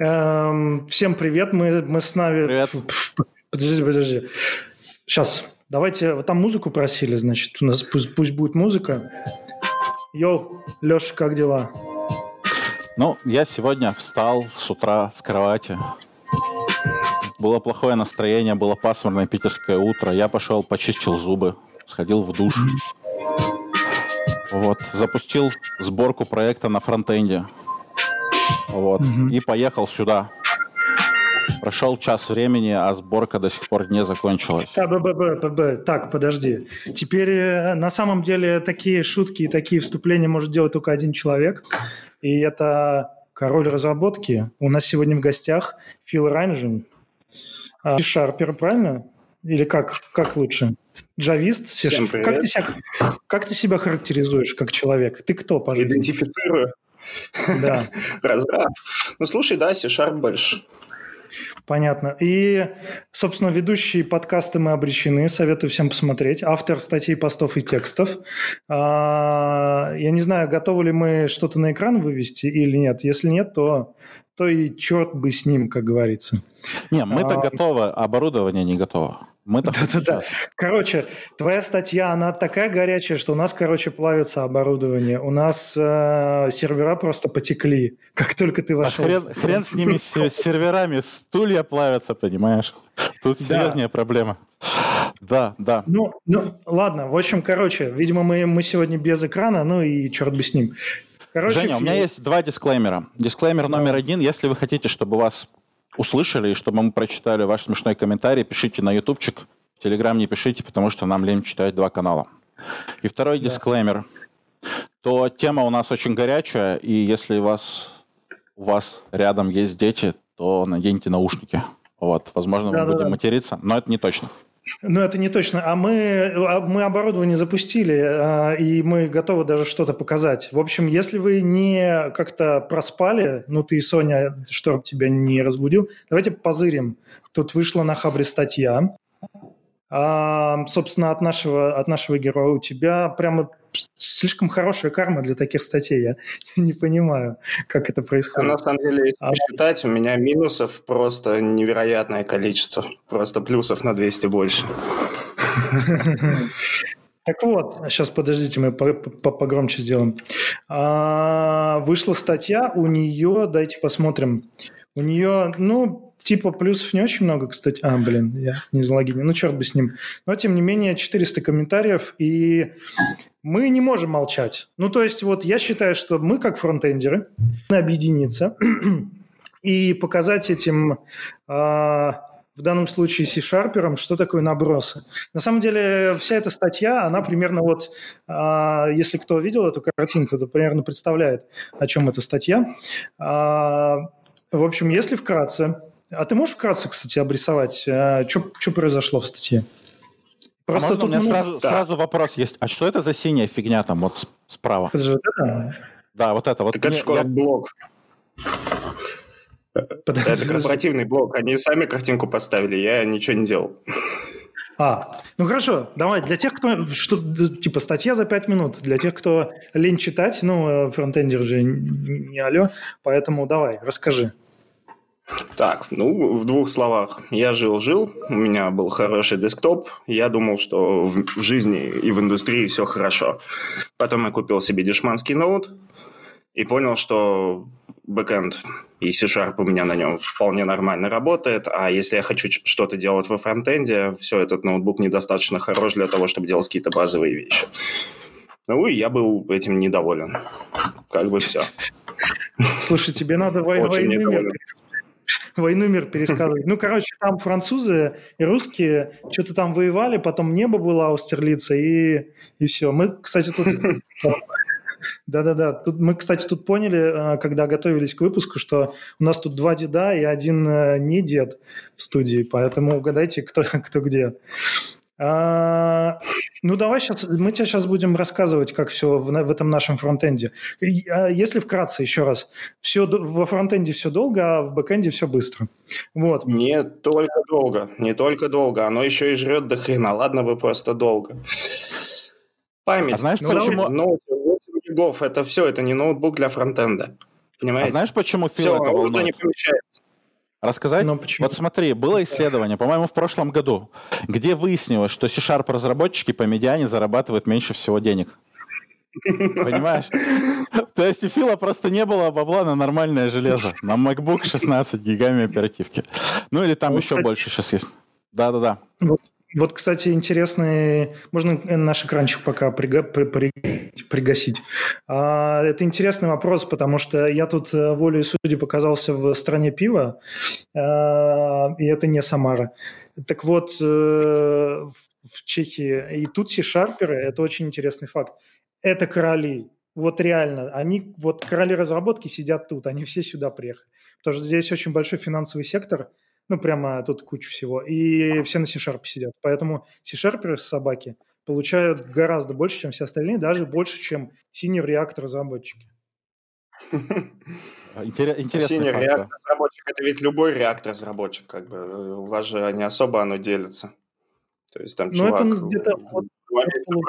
Эм, всем привет, мы, мы с нами... Привет. Подожди, подожди. Сейчас, давайте, вот там музыку просили, значит, у нас пусть, пусть будет музыка. Йоу, Леш, как дела? Ну, я сегодня встал с утра с кровати. Было плохое настроение, было пасмурное питерское утро. Я пошел, почистил зубы, сходил в душ. Вот, запустил сборку проекта на фронтенде. Вот, и поехал сюда. Прошел час времени, а сборка до сих пор не закончилась. Так, б- б- б- б- так, подожди. Теперь э, на самом деле такие шутки и такие вступления может делать только один человек. И это король разработки. У нас сегодня в гостях Фил Райнжин. А, C-Sharper, правильно? Или как, как лучше? Джавист? Всем как, привет. ты себя, как ты себя характеризуешь как человек? Ты кто, пожалуйста? Идентифицирую. Да. Разраб. Ну, слушай, да, C-Sharp больше. Понятно. И, собственно, ведущие подкасты мы обречены. Советую всем посмотреть. Автор статей, постов и текстов. А, Я не знаю, готовы ли мы что-то на экран вывести или нет. Если нет, то, то и черт бы с ним, как говорится. Не, мы-то А. готовы, оборудование не готово. Хоть Да-да-да. Короче, твоя статья, она такая горячая, что у нас, короче, плавится оборудование. У нас э, сервера просто потекли, как только ты А вошел. хрен, хрен с ними, с, серверами, стулья плавятся, понимаешь? Тут Да. серьезнее проблема. Да, да. Ну, ну, ладно. В общем, короче, видимо, мы, мы сегодня без экрана, ну и черт бы с ним. Короче, Женя, у меня есть два дисклеймера. Дисклеймер номер один. Если вы хотите, чтобы вас услышали и чтобы мы прочитали ваш смешной комментарий, пишите на ютубчик. В Телеграм не пишите, потому что нам лень читать два канала. И второй дисклеймер. То тема у нас очень горячая, и если у вас, у вас рядом есть дети, то наденьте наушники. Вот, возможно, мы Да-да-да. будем материться, но это не точно. Ну, это не точно. А мы, а мы оборудование запустили, а, и мы готовы даже что-то показать. В общем, если вы не как-то проспали, ну, ты, Соня, что тебя не разбудил, давайте позырим. Тут вышла на Хабре статья. А, собственно, от нашего, от нашего героя у тебя прямо слишком хорошая карма для таких статей. Я не понимаю, как это А происходит. на самом деле, если А- посчитать, у меня минусов просто невероятное количество. Просто плюсов на 200 больше. Так вот, сейчас подождите, мы по- по- погромче сделаем. А, вышла статья, у нее, дайте посмотрим, у нее, ну, типа плюсов не очень много, кстати. А, блин, я не залогинен, ну, черт бы с ним. Но, тем не менее, 400 комментариев, и мы не можем молчать. Ну, то есть, вот я считаю, что мы, как фронтендеры, объединиться и показать этим а, в данном случае C-шарперам, что такое набросы. На самом деле, вся эта статья, она примерно вот, а, если кто видел эту картинку, то примерно представляет, о чем эта статья. А, в общем, если вкратце, а ты можешь вкратце, кстати, обрисовать, что произошло в статье? А можно у меня сразу, да. сразу вопрос есть. А что это за синяя фигня там вот справа? Это же вот это? Да, вот это. Вот Так это мне- школа я- блок. Подожди, Это корпоративный блок. Они сами картинку поставили, я ничего не делал. А, ну хорошо, давай, для тех, кто, что, типа, статья за пять минут, для тех, кто лень читать, ну, э, фронтендер же не, не алё, поэтому давай, расскажи. Так, ну, в двух словах. Я жил-жил, у меня был хороший десктоп, я думал, что в, в жизни и в индустрии все хорошо. Потом я купил себе дешманский ноут и понял, что бэкэнд и C-Sharp у меня на нем вполне нормально работает, а если я хочу что-то делать во фронтенде, все, этот ноутбук недостаточно хорош для того, чтобы делать какие-то базовые вещи. Ну, и я был этим недоволен. Как бы все. Слушай, тебе надо вой- Очень войну мир, пересказывать. Ну, короче, там французы и русские что-то там воевали, потом небо было Аустерлица, и, и все. Мы, кстати, тут... Да-да-да. Тут мы, кстати, тут поняли, э, когда готовились к выпуску, что у нас тут два деда и один э, не дед в студии, поэтому угадайте, кто, кто где. А, ну, давай сейчас, мы тебе сейчас будем рассказывать, как все в, в этом нашем фронтенде. А, Если вкратце, еще раз, все, во фронтенде все долго, а в бэкенде все быстро. Вот. Не только долго, не только долго, оно еще и жрет до хрена. Ладно бы просто долго. Память. А знаешь, Ну, почему- ноут 8 гигов, это все, это не ноутбук для фронтенда. Понимаете? А знаешь, почему Фил Все, это он волнует? не помещается. Рассказать? Ну, почему? Вот смотри, было исследование, по-моему, в прошлом году, где выяснилось, что C-Sharp разработчики по медиане зарабатывают меньше всего денег. Понимаешь? То есть у Фила просто не было бабла на нормальное железо. На MacBook 16 гигами оперативки. Ну или там Вот, еще больше сейчас есть. Да-да-да. Вот, кстати, интересный... Можно наш экранчик пока прига- при- при- пригасить. А, это интересный вопрос, потому что я тут э, волей судьи показался в стране пива, а, и это не Самара. Так вот, э, в Чехии и тут C-шарперы, это очень интересный факт. Это короли. Вот реально. Они, вот короли разработки сидят тут, они все сюда приехали. Потому что здесь очень большой финансовый сектор, ну, прямо тут куча всего. И все на C-Sharp сидят. Поэтому C-Sharперы с собаки получают гораздо больше, чем все остальные, даже больше, чем Senior React разработчики. Интере- Интересный Синий факт, реактор да. разработчик, это ведь любой реактор разработчик, как бы. У вас же не особо оно делится. То есть там Ну, чувак это где-то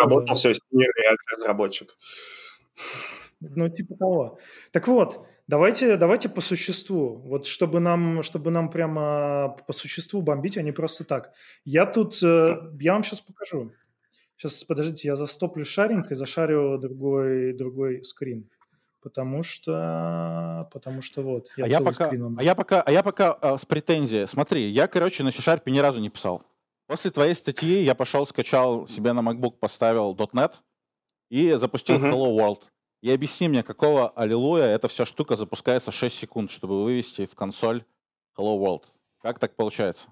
работал, все, синий реактор разработчик. Ну, типа того. Так вот, давайте, давайте по существу. Вот чтобы нам, чтобы нам прямо по существу бомбить, а не просто так. Я тут, э, я вам сейчас покажу. Сейчас, подождите, я застоплю шаринг и зашарю другой, другой скрин. Потому что, потому что вот, я А я пока, а я пока, а я пока э, с претензией. Смотри, я, короче, на C-Sharp ни разу не писал. После твоей статьи я пошел, скачал себе на MacBook, поставил .NET и запустил Мгм. Hello World. И объясни мне, какого аллилуйя эта вся штука запускается 6 секунд, чтобы вывести в консоль Hello World. Как так получается?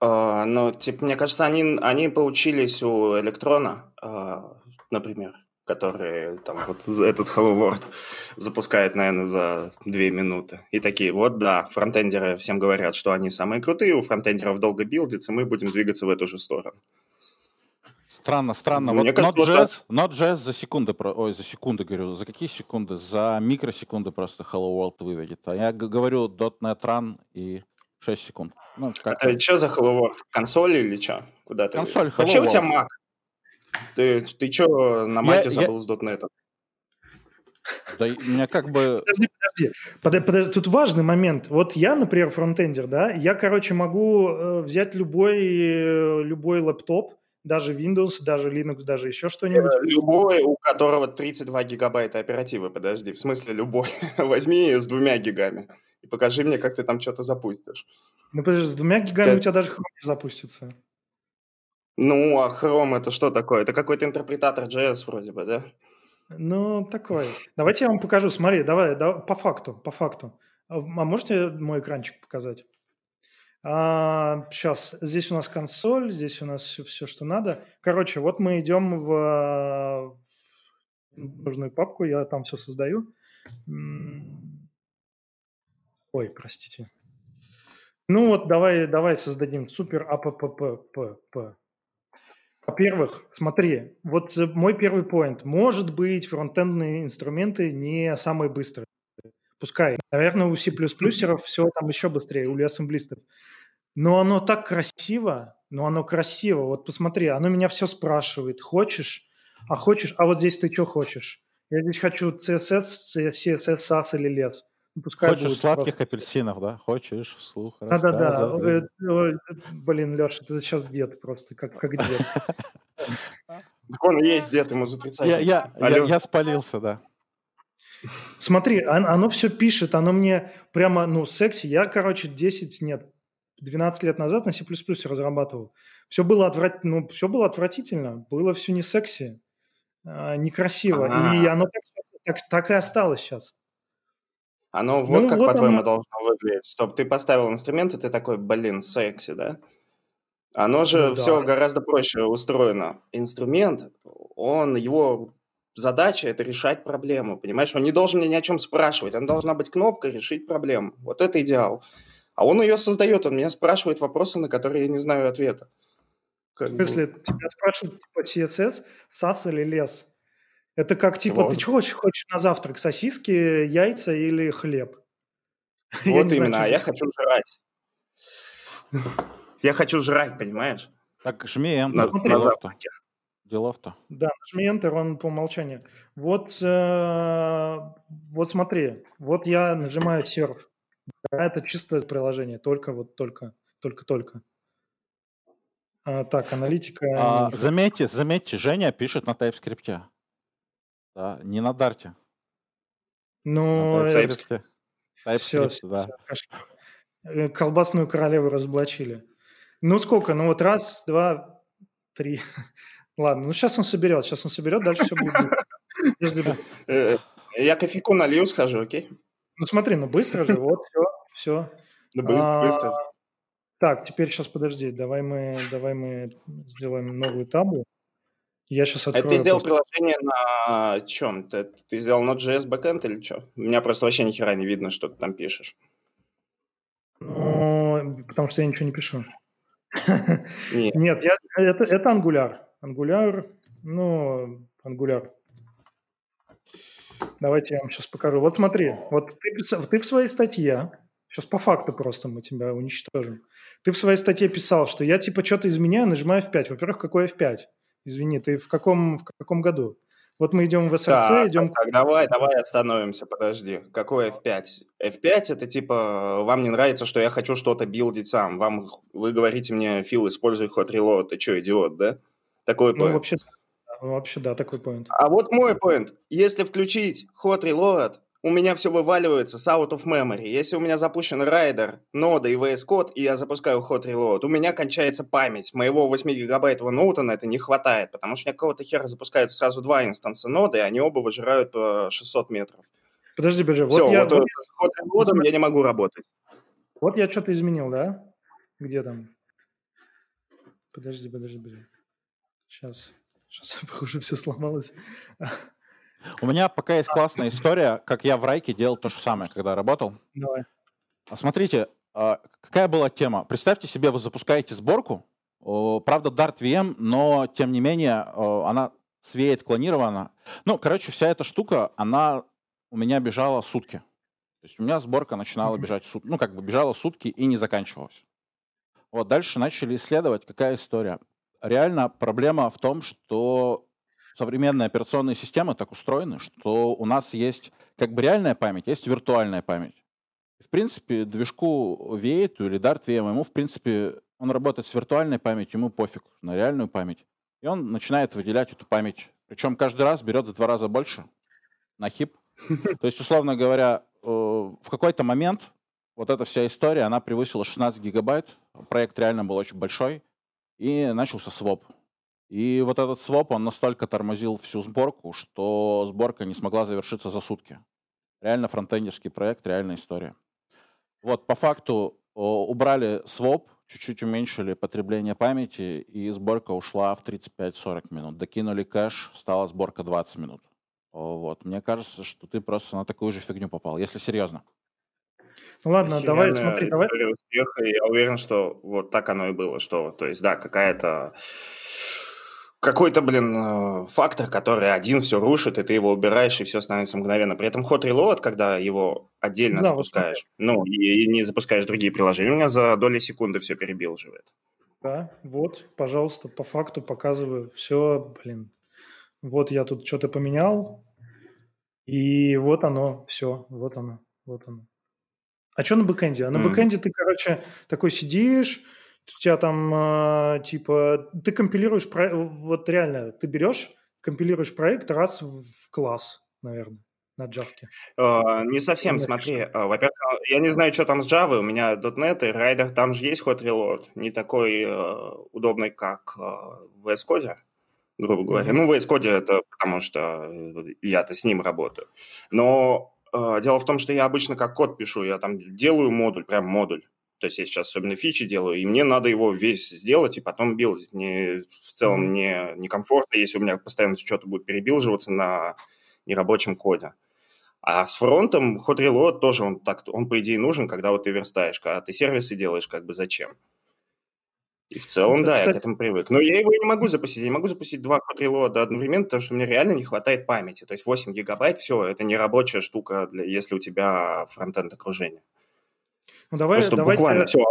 А, ну, типа, мне кажется, они, они поучились у Электрона, а, например, который там вот этот Hello World запускает, наверное, за две минуты. И такие, вот да, фронтендеры всем говорят, что они самые крутые, у фронтендеров долго билдится, мы будем двигаться в эту же сторону. Странно, странно. Мне вот кажется, вот Node.js, Node.js за секунды, ой, за секунды говорю, за какие секунды? За микросекунды просто Hello World выведет. А я говорю .NET Run и 6 секунд. Ну, как Это что за Hello World? Консоль или что? Куда ты? Консоль Hello Вообще у тебя World. Mac? Ты, ты что на Я- Маке я- забыл с .NET? Да, меня как бы... Подожди, подожди. Подо- подожди, Тут важный момент. Вот я, например, фронтендер, да, я, короче, могу э, взять любой, э, любой лэптоп, даже Windows, даже Linux, даже еще что-нибудь. Любой, у которого 32 гигабайта оперативы, подожди, в смысле любой. Возьми с двумя гигами и покажи мне, как ты там что-то запустишь. Ну, подожди, с двумя гигами у тебя даже Chrome не запустится. Ну, а Chrome это что такое? Это какой-то интерпретатор JS вроде бы, да? Ну, такой. Давайте я вам покажу. Смотри, давай, да, по факту, по факту. А а можете мой экранчик показать? Сейчас, здесь у нас консоль, здесь у нас все, все, что надо. Короче, вот мы идем в, в нужную папку, я там все создаю. Ой, простите. Ну вот, давай, давай создадим супер аппп. Во-первых, смотри, вот э, мой первый поинт. Может быть, фронтендные инструменты не самые быстрые. Пускай. Наверное, у C++ все там еще быстрее, у ассемблистов. Но оно так красиво, но оно красиво. Вот посмотри, оно меня все спрашивает. Хочешь? А хочешь? А вот здесь ты что хочешь? Я здесь хочу CSS, CSS, SAS или лес. Ну, Пускай Хочешь будет сладких просто. апельсинов, да? Хочешь вслух Да-да-да. рассказывай. Э, ой, Блин, Леша, ты сейчас дед просто, как, как дед. Так он и есть дед, ему за 30. Я, я, я, спалился, да. Смотри, он- оно все пишет, оно мне прямо, ну, секси. Я, короче, 10, нет, 12 лет назад на C++ разрабатывал. Все было, отврат... ну, все было отвратительно, было все не секси, а, некрасиво. И А. оно так, так- так и осталось сейчас. Оно вот Ну, как, вот по-твоему, оно. должно выглядеть. Чтобы ты поставил инструмент, и ты такой, блин, секси, да? Оно же Ну да. все гораздо проще устроено. Инструмент, он, его задача – это решать проблему, понимаешь? Он не должен меня ни о чем спрашивать, он должна быть кнопка «решить проблему». Вот это идеал. А он ее создает, он меня спрашивает вопросы, на которые я не знаю ответа. Как В бы, смысле, тебя спрашивают, типа, CSS, SAS или лес? Это как, типа, Вот. ты чего хочешь, хочешь на завтрак? Сосиски, яйца или хлеб? Вот именно, а я хочу жрать. Я хочу жрать, понимаешь? Так, жми Enter. Завтраке. делов-то. Да, нажми Enter, он по умолчанию. Вот, э, вот смотри, вот я нажимаю серв. Да, это чистое приложение, только вот только, только, только. А, так, аналитика. А, заметьте, заметьте, Женя пишет на TypeScript. Да, не на Дарте. Ну, на TypeScript. TypeScript, все, да. Все, э, колбасную королеву разоблачили. Ну сколько? Ну вот раз, два, три. Ладно, ну сейчас он соберет, сейчас он соберет, дальше все будет. Э, я кофейку налью, схожу, окей? Ну смотри, ну быстро же, вот, все, все. Ну быстро, быстро. Так, теперь сейчас подожди, давай мы, давай мы сделаем новую табу. Я сейчас открою... А ты сделал просто... приложение на чем? Ты, ты сделал Node.js backend или что? У меня просто вообще ни хера не видно, что ты там пишешь. Ну, потому что я ничего не пишу. Нет, Нет я, это, это Angular. Angular, ну, Angular. Давайте я вам сейчас покажу. Вот смотри, вот ты, ты в своей статье, сейчас по факту просто мы тебя уничтожим. Ты в своей статье писал, что я типа что-то изменяю, нажимаю F5. Во-первых, какой F5? Извини, ты в каком, в каком году? Вот мы идем в SRC, так, идем... Так, давай, давай остановимся, подожди. Какой F5? F5 это типа, вам не нравится, что я хочу что-то билдить сам. Вам, вы говорите мне, Фил, используй hot reload. Ты что, идиот, да? Такой ну, вообще, ну, вообще, да, такой point. А вот мой point. Если включить hot reload, у меня все вываливается с out of memory. Если у меня запущен райдер, нода и VS Code, и я запускаю hot reload, у меня кончается память. Моего 8 гигабайтового ноута на это не хватает, потому что у меня какого-то хера запускают сразу два инстанса ноды, и они оба выжирают по 600 метров. Подожди, подожди. Вот все, я, вот, вот с hot reload я не могу работать. Вот я что-то изменил, да? Где там? Подожди, подожди, подожди. Сейчас. Сейчас, похоже, все сломалось. У меня пока есть классная история, как я в Райке делал то же самое, когда работал. Давай. А смотрите, а, какая была тема? Представьте себе, вы запускаете сборку, правда, Dart VM, но, тем не менее, она свеет клонирована. Ну, короче, вся эта штука, она у меня бежала сутки. То есть у меня сборка начинала бежать сутки, ну, как бы бежала сутки и не заканчивалась. Вот дальше начали исследовать, какая история. Реально проблема в том, что современные операционные системы так устроены, что у нас есть как бы реальная память, есть виртуальная память. В принципе, движку V8 или Dart VM, ему, в принципе, он работает с виртуальной памятью, ему пофиг на реальную память. И он начинает выделять эту память. Причем каждый раз берет за два раза больше на хип. То есть, условно говоря, э, в какой-то момент вот эта вся история, она превысила 16 гигабайт. Проект реально был очень большой. И начался своп. И вот этот своп, он настолько тормозил всю сборку, что сборка не смогла завершиться за сутки. Реально фронтендерский проект, реальная история. Вот, по факту убрали своп, чуть-чуть уменьшили потребление памяти, и сборка ушла в 35-40 минут. Докинули кэш, стала сборка 20 минут. Вот. Мне кажется, что ты просто на такую же фигню попал, если серьезно. Ну ладно, давай, смотри, давай. Успеха, я уверен, что вот так оно и было, что, то есть, да, какая-то какой-то, блин, э, фактор, который один все рушит, и ты его убираешь, и все становится мгновенно. При этом ход reload, когда его отдельно да, запускаешь, вот. ну, и, и не запускаешь другие приложения, у меня за доли секунды все перебилживает. Да, вот, пожалуйста, по факту показываю. Все, блин, вот я тут что-то поменял, и вот оно, все, вот оно, вот оно. А что на бэкэнде? А на mm. бэкэнде ты, короче, такой сидишь, у тебя там э, типа ты компилируешь про... вот реально ты берешь компилируешь проект раз в класс, наверное, на Java. Uh, не совсем, не смотри. Uh, во-первых, я не знаю, что там с Java, у меня .NET и Rider, там же есть hot reload, не такой uh, удобный, как в VS Code, грубо говоря. Mm-hmm. Ну, в VS Code это потому, что я-то с ним работаю. Но дело в том, что я обычно как код пишу, я там делаю модуль, прям модуль. То есть я сейчас особенно фичи делаю, и мне надо его весь сделать и потом билдить. Мне в целом не, некомфортно, если у меня постоянно что-то будет перебилживаться на нерабочем коде. А с фронтом hot reload тоже он так, он по идее нужен, когда вот ты верстаешь, когда ты сервисы делаешь, как бы зачем. И в целом, да, я к этому привык. Но я его не могу запустить. Я не могу запустить два reload одновременно, потому что мне реально не хватает памяти. То есть 8 гигабайт, все, это не рабочая штука, для, если у тебя фронтенд окружение. Ну, давай, Просто давай, буквально все.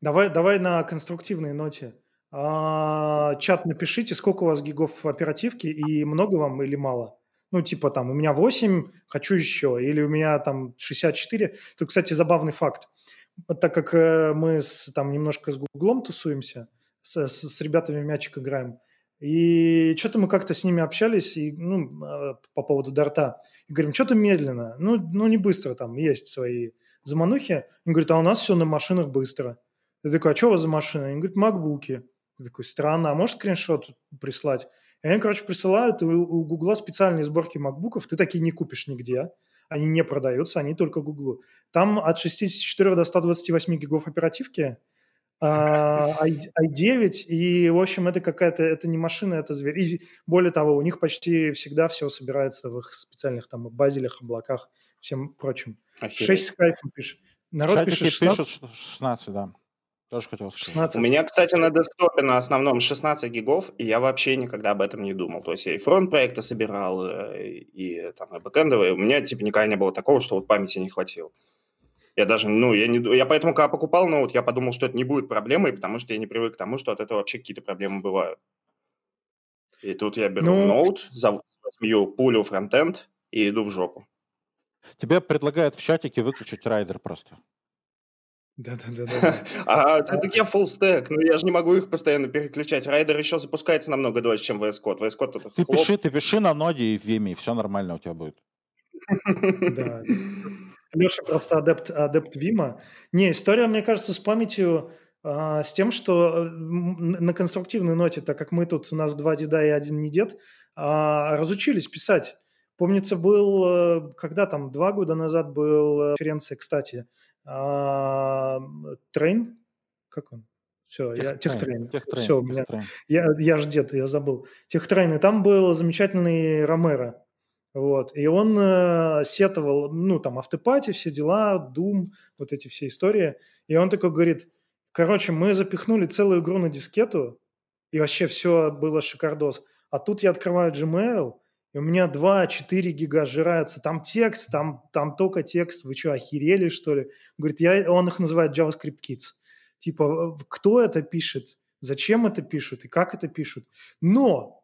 Давай, давай на конструктивной ноте. А, чат напишите, сколько у вас гигов оперативки и много вам или мало. Ну, типа там, у меня 8, хочу еще, или у меня там 64. Тут, кстати, забавный факт. Так как э, мы с, там немножко с Гуглом тусуемся, с, с, с ребятами в мячик играем, и что-то мы как-то с ними общались и, ну, а, по поводу дарта. И говорим, что-то медленно, ну, ну, не быстро там, есть свои заманухи. Он говорит, а у нас все на машинах быстро. Я такой, а что у вас за машины? Он говорит, макбуки. Я такой, странно, а можешь скриншот прислать? И они, короче, присылают, и у Гугла специальные сборки макбуков, ты такие не купишь нигде, они не продаются, они только Гуглу. Там от 64 до 128 гигов оперативки, а, i9, и, в общем, это какая-то, это не машина, это зверь. И более того, у них почти всегда все собирается в их специальных там базилях, облаках, всем прочим. Охереть. 6 с кайфом пишет. Народ пишет 16. пишет 16, да. Тоже хотел сказать. 16. У меня, кстати, на десктопе на основном 16 гигов, и я вообще никогда об этом не думал. То есть я и фронт проекта собирал, э, и, и там и бэкэндовые. У меня типа никогда не было такого, что вот памяти не хватило. Я даже, ну, я, не, я поэтому, когда покупал ноут, я подумал, что это не будет проблемой, потому что я не привык к тому, что от этого вообще какие-то проблемы бывают. И тут я беру ну... ноут, возьму пулю фронтенд и иду в жопу. Тебе предлагают в чатике выключить райдер просто. Да-да-да. А так я full stack, но я же не могу их постоянно переключать. Райдер еще запускается намного дольше, чем VS Code. VS Code это Ты пиши, ты пиши на ноде и в Vim е, и все нормально у тебя будет. Да. Леша просто адепт, адепт Вима. Не, история, мне кажется, с памятью, а, с тем, что на конструктивной ноте, так как мы тут, у нас два деда и один не дед, а, разучились писать. Помнится, был, э, когда там, два года назад был э, конференция, кстати, а, Train, как он? Все, я TechTrain. Все, у меня, я, я же дед, я забыл. Техтрейн, и там был замечательный Ромеро. Вот. И он э, сетовал, ну, там, автопати, все дела, Doom, вот эти все истории. И он такой говорит, короче, мы запихнули целую игру на дискету, и вообще все было шикардос. А тут я открываю Gmail, и у меня 2-4 гига сжирается. Там текст, там, там только текст. Вы что, охерели, что ли? Говорит, я, он их называет JavaScript Kids. Типа, кто это пишет? Зачем это пишут? И как это пишут? Но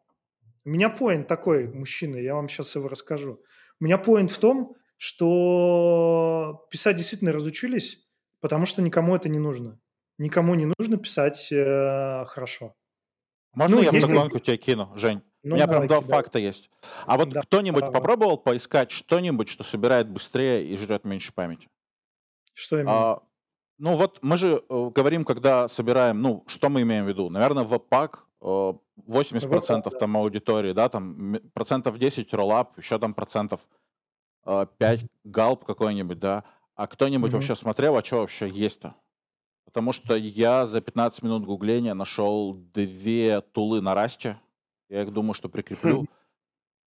у меня поинт такой, мужчина, я вам сейчас его расскажу. У меня поинт в том, что писать действительно разучились, потому что никому это не нужно. Никому не нужно писать э, хорошо. Можно ну, я есть... вдогонку тебе кину, Жень? Ну, У меня прям два факта есть. А вот да, кто-нибудь да, попробовал поискать что-нибудь, что собирает быстрее и жрет меньше памяти? Что именно? А, ну вот мы же э, говорим, когда собираем, ну что мы имеем в виду? Наверное, веб-пак, э, 80% веб там аудитории, да, там процентов 10 роллап, еще там процентов э, 5 галп какой-нибудь, да. А кто-нибудь mm-hmm. вообще смотрел, а что вообще есть-то? Потому что я за 15 минут гугления нашел две тулы на расте, я их думаю, что прикреплю,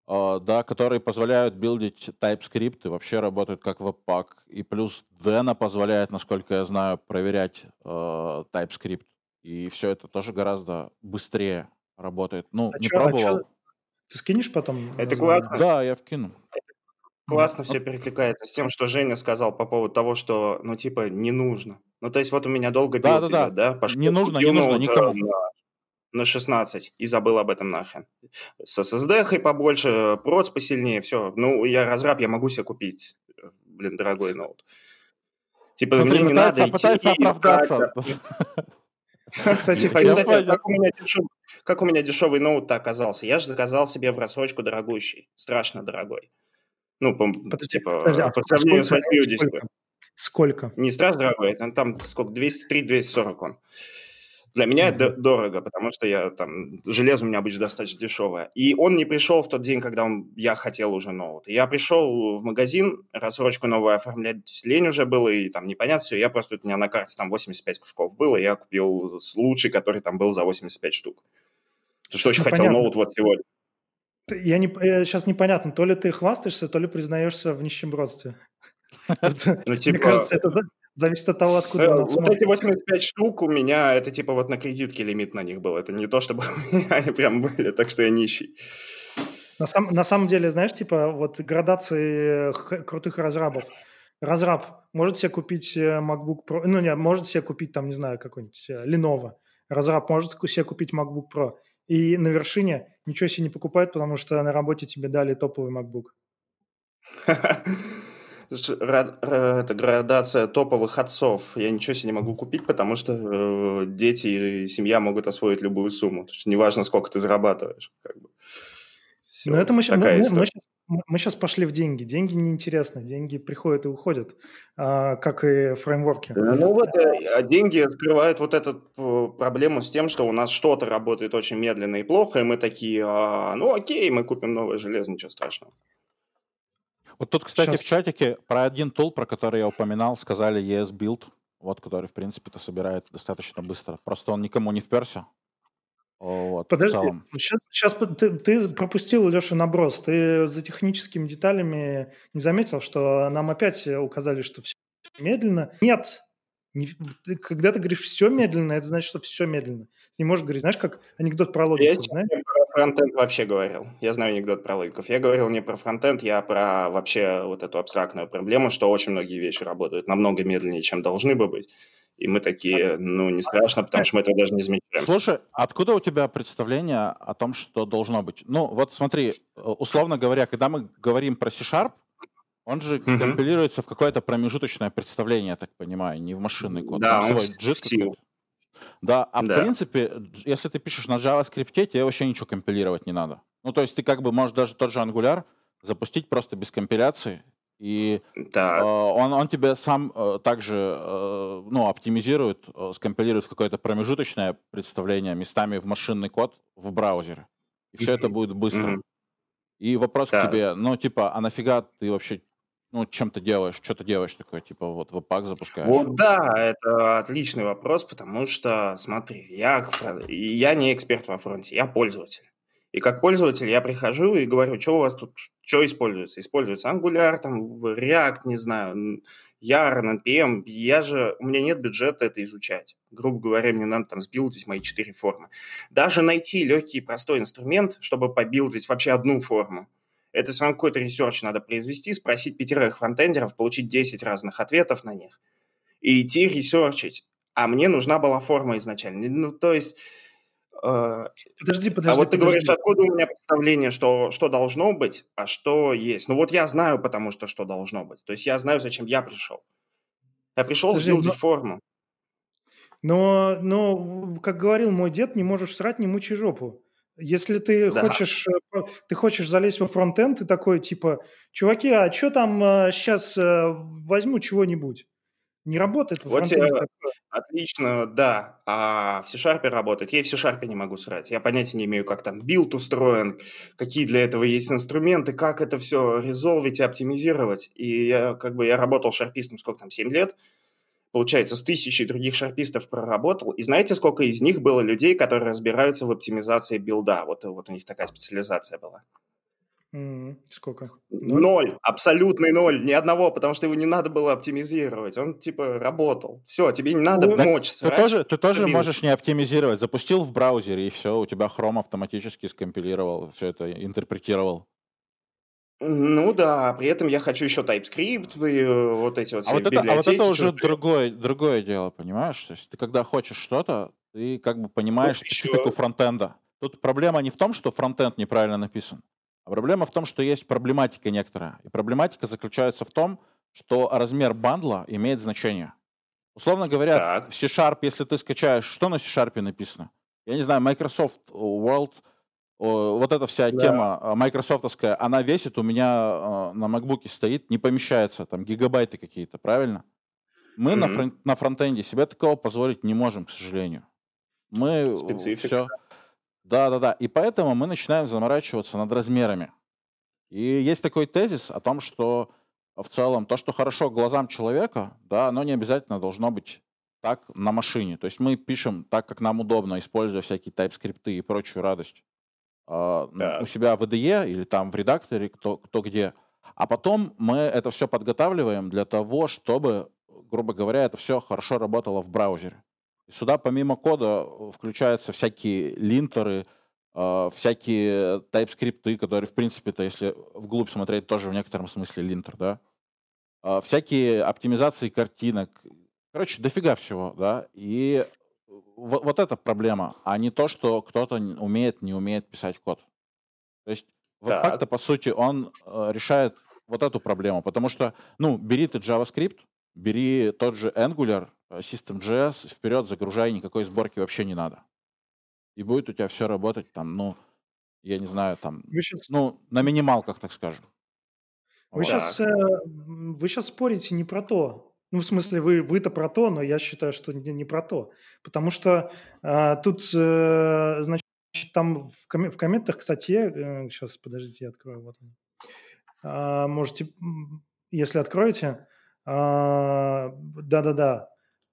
uh, да, которые позволяют билдить TypeScript и вообще работают как Webpack. И плюс Dena позволяет, насколько я знаю, проверять uh, TypeScript. И все это тоже гораздо быстрее работает. Ну, а не чё, пробовал. А чё? Ты скинешь потом? Это классно. Да, я вкину. Классно все перекликается с тем, что Женя сказал по поводу того, что, ну, типа, не нужно. Ну, то есть вот у меня долго build да, да, идет, да? Пошел не нужно, не нужно никому. На на 16 и забыл об этом нахрен. С SSD побольше, проц посильнее, все. Ну, я разраб, я могу себе купить, блин, дорогой ноут. Типа, Смотри, мне не надо пытается идти, оправдаться. Кстати, как, у меня дешевый, ноут оказался? Я же заказал себе в рассрочку дорогущий, страшно дорогой. Ну, типа, а по сравнению с 80. Сколько? Не страшно дорогой, там, там сколько, 203-240 он. Для меня это дорого, потому что я там железо у меня обычно достаточно дешевое. И он не пришел в тот день, когда он, я хотел уже ноут. Я пришел в магазин, рассрочку новую оформлять лень уже было, и там непонятно все. Я просто, у меня на карте там 85 кусков было, и я купил лучший, который там был за 85 штук. Потому что очень хотел ноут вот сегодня. Я не, сейчас непонятно, то ли ты хвастаешься, то ли признаешься в нищебродстве. Ну, типа... Мне кажется, это Зависит от того, откуда э, Вот эти 85 штук у меня, это типа вот на кредитке лимит на них был. Это не то, чтобы у меня они прям были, так что я нищий. На, сам, на самом деле, знаешь, типа вот градации крутых разрабов. Разраб может себе купить э, MacBook Pro, ну не, может себе купить там, не знаю, какой-нибудь э, Lenovo. разраб может себе купить MacBook Pro, и на вершине ничего себе не покупает, потому что на работе тебе дали топовый MacBook. Это градация топовых отцов. Я ничего себе не могу купить, потому что э, дети и семья могут освоить любую сумму. То есть неважно, сколько ты зарабатываешь. Как бы. Все, Но это мы, мы, мы, мы, сейчас, мы сейчас пошли в деньги. Деньги неинтересны. Деньги приходят и уходят, а, как и фреймворки. Ну вот, а деньги скрывают вот эту э, проблему с тем, что у нас что-то работает очень медленно и плохо, и мы такие, а, ну окей, мы купим новое железо, ничего страшного. Вот тут, кстати, Сейчас... в чатике про один тул, про который я упоминал, сказали ES Build, вот, который, в принципе, это собирает достаточно быстро. Просто он никому не вперся. Вот, Подожди, сейчас, сейчас ты, ты пропустил, Леша, наброс. Ты за техническими деталями не заметил, что нам опять указали, что все медленно? Нет, не, ты, когда ты говоришь все медленно, это значит, что все медленно. Ты не можешь говорить, знаешь, как анекдот про логику, я знаешь? про фронтенд вообще говорил. Я знаю анекдот про логиков. Я говорил не про фронтенд, я про вообще вот эту абстрактную проблему, что очень многие вещи работают намного медленнее, чем должны бы быть. И мы такие, ну, не страшно, потому что мы этого даже не замечаем. Слушай, откуда у тебя представление о том, что должно быть? Ну, вот смотри, условно говоря, когда мы говорим про C-Sharp, он же угу. компилируется в какое-то промежуточное представление, я так понимаю, не в машинный код. Да, Там он свой JIT Да, а да. в принципе, если ты пишешь на JavaScript, тебе вообще ничего компилировать не надо. Ну, то есть ты как бы можешь даже тот же Angular запустить просто без компиляции, и э, он, он тебе сам э, также э, ну, оптимизирует, э, скомпилирует какое-то промежуточное представление местами в машинный код в браузере. И все это будет быстро. И вопрос да. к тебе, ну, типа, а нафига ты вообще ну, чем ты делаешь, что ты делаешь такое, типа, вот веб-пак запускаешь? Вот да, это отличный вопрос, потому что, смотри, я, я не эксперт во фронте, я пользователь. И как пользователь я прихожу и говорю, что у вас тут, что используется? Используется Angular, там, React, не знаю, Yarn, NPM. Я же, у меня нет бюджета это изучать. Грубо говоря, мне надо там сбилдить мои четыре формы. Даже найти легкий и простой инструмент, чтобы побилдить вообще одну форму, это все равно какой-то research надо произвести, спросить пятерых фронтендеров, получить 10 разных ответов на них и идти ресерчить. А мне нужна была форма изначально. Ну, то есть... Э, подожди, подожди. А вот ты говоришь, откуда у меня представление, что, что должно быть, а что есть. Ну вот я знаю, потому что что должно быть. То есть я знаю, зачем я пришел. Я пришел подожди, сбилдить но... форму. Но, но, как говорил мой дед, не можешь срать, не мучи жопу. Если ты да. хочешь, э, ты хочешь залезть во фронтенд, ты такой типа, чуваки, а что там сейчас э, возьму чего-нибудь? Не работает вот фронтенде. Отлично, да. А в C-Sharp работает. Я и в C-Sharp не могу срать. Я понятия не имею, как там build устроен, какие для этого есть инструменты, как это все резолвить и оптимизировать. И я как бы я работал шарпистом сколько там, 7 лет получается, с тысячей других шарпистов проработал. И знаете, сколько из них было людей, которые разбираются в оптимизации билда? Вот, вот у них такая специализация была. Сколько? Ноль? ноль, абсолютный ноль, ни одного, потому что его не надо было оптимизировать, он типа работал. Все, тебе не надо ну, мочь. Ты тоже, ты тоже можешь не оптимизировать, запустил в браузере и все, у тебя Chrome автоматически скомпилировал, все это интерпретировал. Ну да, при этом я хочу еще TypeScript, и э, вот эти вот а вот, это, а вот это уже другое, другое дело, понимаешь? То есть ты когда хочешь что-то, ты как бы понимаешь вот специфику еще. фронтенда. Тут проблема не в том, что фронтенд неправильно написан, а проблема в том, что есть проблематика некоторая. И проблематика заключается в том, что размер бандла имеет значение. Условно говоря, так. в C-Sharp, если ты скачаешь, что на C-Sharp написано? Я не знаю, Microsoft World – вот эта вся да. тема а, майкрософтовская, она весит у меня а, на макбуке стоит, не помещается, там гигабайты какие-то, правильно? Мы mm-hmm. на, фронт, на фронтенде себе такого позволить не можем, к сожалению. Мы Специфика. все... Да-да-да. И поэтому мы начинаем заморачиваться над размерами. И есть такой тезис о том, что в целом то, что хорошо глазам человека, да, оно не обязательно должно быть так на машине. То есть мы пишем так, как нам удобно, используя всякие TypeScript и прочую радость э, у себя в IDE или там в редакторе, кто, кто где. А потом мы это все подготавливаем для того, чтобы, грубо говоря, это все хорошо работало в браузере. И сюда помимо кода э, включаются всякие линтеры, э, всякие TypeScript, которые, в принципе-то, если вглубь смотреть, тоже в некотором смысле линтер, да. Э, всякие оптимизации картинок. Короче, дофига всего, да. И вот, вот эта проблема, а не то, что кто-то умеет, не умеет писать код. То есть Webpack-то, по сути, он э, решает вот эту проблему, потому что, ну, бери ты JavaScript, бери тот же Angular, э, System.js, вперед загружай, никакой сборки вообще не надо. И будет у тебя все работать там, ну, я не знаю, там, сейчас... ну, на минималках, так скажем. Вы, вот. сейчас, э, вы сейчас спорите не про то. Ну, в смысле, вы, вы-то про то, но я считаю, что не, не про то. Потому что э, тут, э, значит, там в, ком- в комментах к статье, э, сейчас, подождите, я открою, вот. Э, можете, если откроете, э, да-да-да,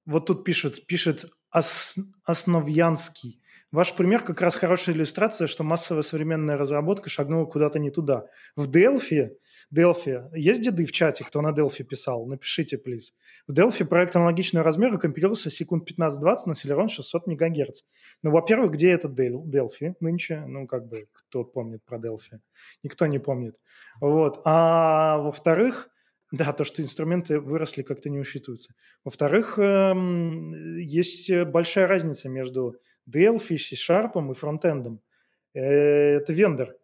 вот тут пишет, пишет Ос, Основьянский. Ваш пример как раз хорошая иллюстрация, что массовая современная разработка шагнула куда-то не туда. В Delphi Delphi. Есть деды в чате, кто на Delphi писал? Напишите, please. В Delphi проект аналогичного размера компилировался секунд 15-20 на Celeron 600 МГц. Ну, во-первых, где этот Delphi нынче? Ну, как бы, кто помнит про Delphi? Никто не помнит. Вот. А во-вторых, да, то, что инструменты выросли, как-то не учитывается. Во-вторых, эм, есть большая разница между Delphi, C-Sharp и фронтендом. Э, это вендор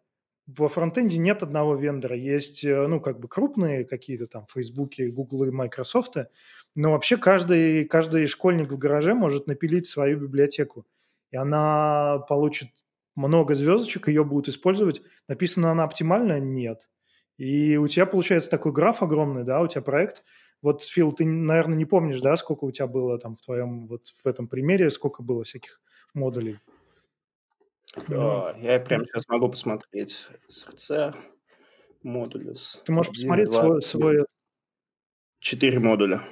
во фронтенде нет одного вендора. Есть, э, ну, как бы крупные какие-то там Facebook, Google и Microsoft, но вообще каждый, каждый школьник в гараже может напилить свою библиотеку. И она получит много звездочек, ее будут использовать. Написана она оптимально? Нет. И у тебя получается такой граф огромный, да, у тебя проект. Вот, Фил, ты, наверное, не помнишь, да, сколько у тебя было там в твоем, вот в этом примере, сколько было всяких модулей? Да, я прямо сейчас могу посмотреть. SRC, модулюс. Ты можешь посмотреть свой, свой... Четыре модуля.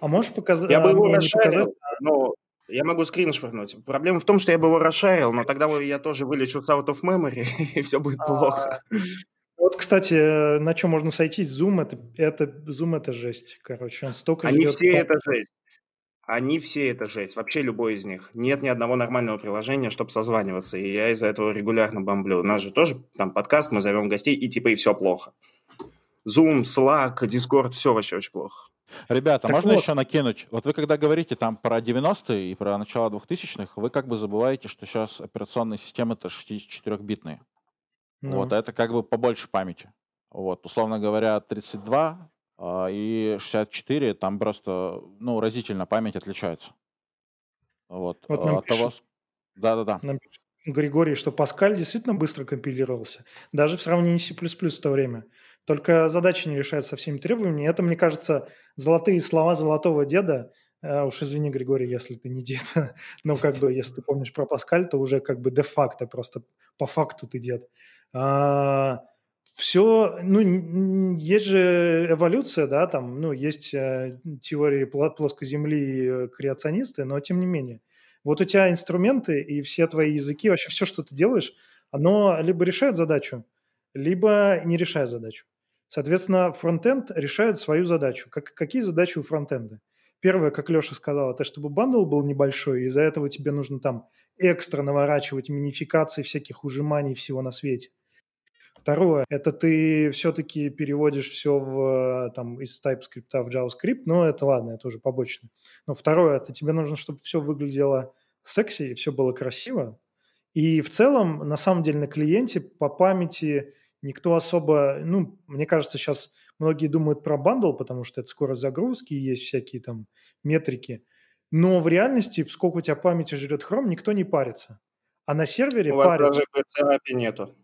А можешь показать? Я бы его расшарил, но я могу скрин швырнуть. Проблема в том, что я бы его расшарил, но тогда я тоже вылечу out of memory, и все будет плохо. А, вот, кстати, на чем можно сойтись? Zoom это, это Zoom это жесть, короче, он столько Они все это жесть. Они все это жесть, вообще любой из них. Нет ни одного нормального приложения, чтобы созваниваться, и я из-за этого регулярно бомблю. У нас же тоже там подкаст, мы зовем гостей, и типа и все плохо. Zoom, Slack, Discord, все вообще очень плохо. Ребята, так можно вот. еще накинуть? Вот вы когда говорите там про 90-е и про начало 2000-х, вы как бы забываете, что сейчас операционные системы-то 64-битные. Ну. Вот, а это как бы побольше памяти. Вот, условно говоря, 32 а, и 64 там просто, ну, разительно память отличается. Вот. вот нам От того... Да-да-да. Нам пишет Григорий, что Паскаль действительно быстро компилировался, даже в сравнении с C++ в то время. Только задачи не решают со всеми требованиями. Это, мне кажется, золотые слова золотого деда. А, уж извини, Григорий, если ты не дед. Но как бы, если ты помнишь про Паскаль, то уже как бы де-факто, просто по факту ты дед. А, все, ну, есть же эволюция, да, там, ну, есть э, теории плоской земли э, креационисты, но тем не менее. Вот у тебя инструменты и все твои языки, вообще все, что ты делаешь, оно либо решает задачу, либо не решает задачу. Соответственно, фронтенд решает свою задачу. Как, какие задачи у фронтенда? Первое, как Леша сказал, это чтобы бандл был небольшой, из-за этого тебе нужно там экстра наворачивать минификации всяких ужиманий всего на свете. Второе, это ты все-таки переводишь все в, там, из TypeScript в JavaScript, но это ладно, это уже побочно. Но второе, это тебе нужно, чтобы все выглядело секси, и все было красиво. И в целом, на самом деле, на клиенте по памяти никто особо, ну, мне кажется, сейчас многие думают про бандл, потому что это скорость загрузки, есть всякие там метрики. Но в реальности, сколько у тебя памяти жрет Chrome, никто не парится. А на сервере у парится. Вас даже нету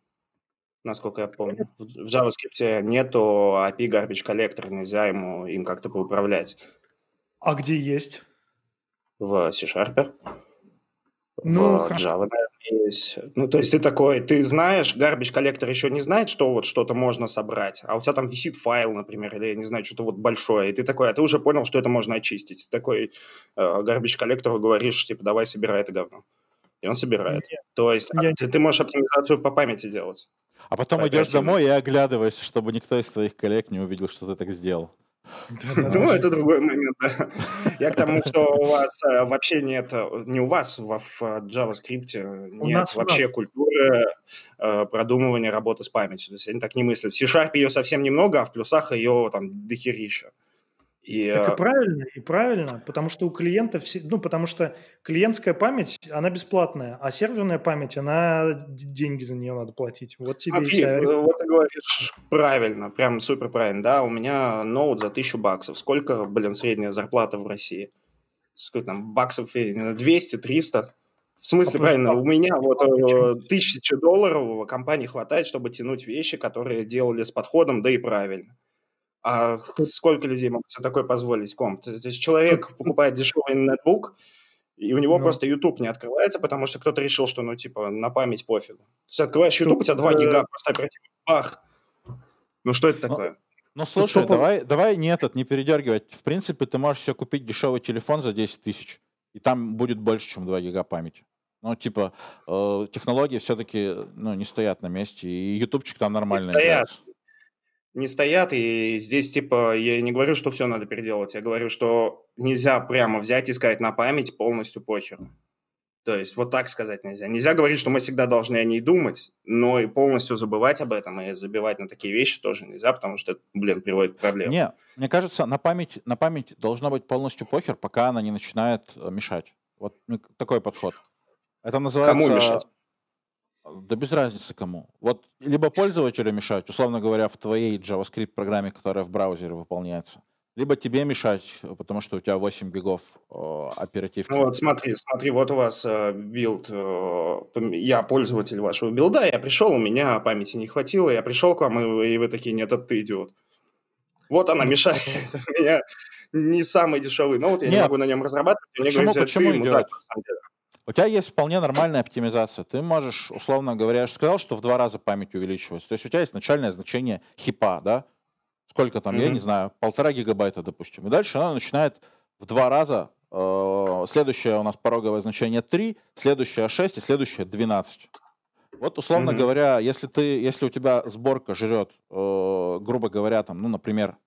насколько я помню. В JavaScript нету API Garbage Collector, нельзя ему им как-то поуправлять. А где есть? В C-Sharp. Ну, в. Java, наверное, есть. Ну, то есть ты такой, ты знаешь, Garbage Collector еще не знает, что вот что-то можно собрать, а у тебя там висит файл, например, или, я не знаю, что-то вот большое, и ты такой, а ты уже понял, что это можно очистить. Ты такой э, Garbage Collector говоришь, типа, давай собирай это говно. И он собирает. Нет, то есть я... ты, ты можешь оптимизацию по памяти делать. А потом идешь домой и оглядываешься, чтобы никто из твоих коллег не увидел, что ты так сделал. Ну, это другой момент, да. Я к тому, что у вас э, вообще нет, не у вас в JavaScript нет вообще культуры э, продумывания работы с памятью. То есть они так не мыслят. В C-Sharp ее совсем немного, а в плюсах ее там дохерища. И, так и э, правильно, и правильно, потому что у клиента, все, ну, потому что клиентская память, она бесплатная, а серверная память, она деньги за нее надо платить. Вот тебе Смотри, вся... Э, вот ты говоришь правильно, прям супер правильно, да, у меня ноут за тысячу баксов. Сколько, блин, средняя зарплата в России? Сколько там, баксов 200, 300? В смысле, а правильно, у меня вот э, тысяча долларов компании хватает, чтобы тянуть вещи, которые делали с подходом, да и правильно. А сколько людей могут себе такое позволить комп? То есть человек покупает дешевый ноутбук, и у него ну. просто YouTube не открывается, потому что кто-то решил, что, ну, типа, на память пофигу. То есть открываешь YouTube, у тебя 2 гига, э, просто оперативно, бах! Ну, что это такое? Ну, слушай, давай, давай не этот, не передергивать. В принципе, ты можешь себе купить дешевый телефон за 10 тысяч, и там будет больше, чем 2 гига памяти. Ну, типа, э, технологии все-таки ну, не стоят на месте, и ютубчик там нормально не стоят. Играется не стоят, и здесь, типа, я не говорю, что все надо переделать, я говорю, что нельзя прямо взять и сказать на память полностью похер. То есть вот так сказать нельзя. Нельзя говорить, что мы всегда должны о ней думать, но и полностью забывать об этом и забивать на такие вещи тоже нельзя, потому что это, блин, приводит к проблемам. Не, мне кажется, на память, на память должно быть полностью похер, пока она не начинает э, мешать. Вот ну, такой подход. Это называется... Кому мешать? Да без разницы кому. Вот либо пользователю мешать, условно говоря, в твоей JavaScript программе, которая в браузере выполняется, либо тебе мешать, потому что у тебя 8 гигов э, оперативки. Ну вот смотри, смотри, вот у вас э, build, э, я пользователь вашего билда, я пришел, у меня памяти не хватило, я пришел к вам, и, и вы такие, нет, это ты идиот. Вот она мешает. У меня не самый дешевый ноут, я не могу на нем разрабатывать. Почему, почему идиот? У тебя есть вполне нормальная оптимизация. Ты можешь, условно говоря, я же сказал, что в два раза память увеличивается. То есть у тебя есть начальное значение хипа, да? Сколько там, mm-hmm. я не знаю, полтора гигабайта, допустим. И дальше она начинает в два раза. Э, следующее у нас пороговое значение 3, следующее 6 и следующее 12. Вот, условно mm-hmm. говоря, если, ты, если у тебя сборка жрет, э, грубо говоря, там, ну, например,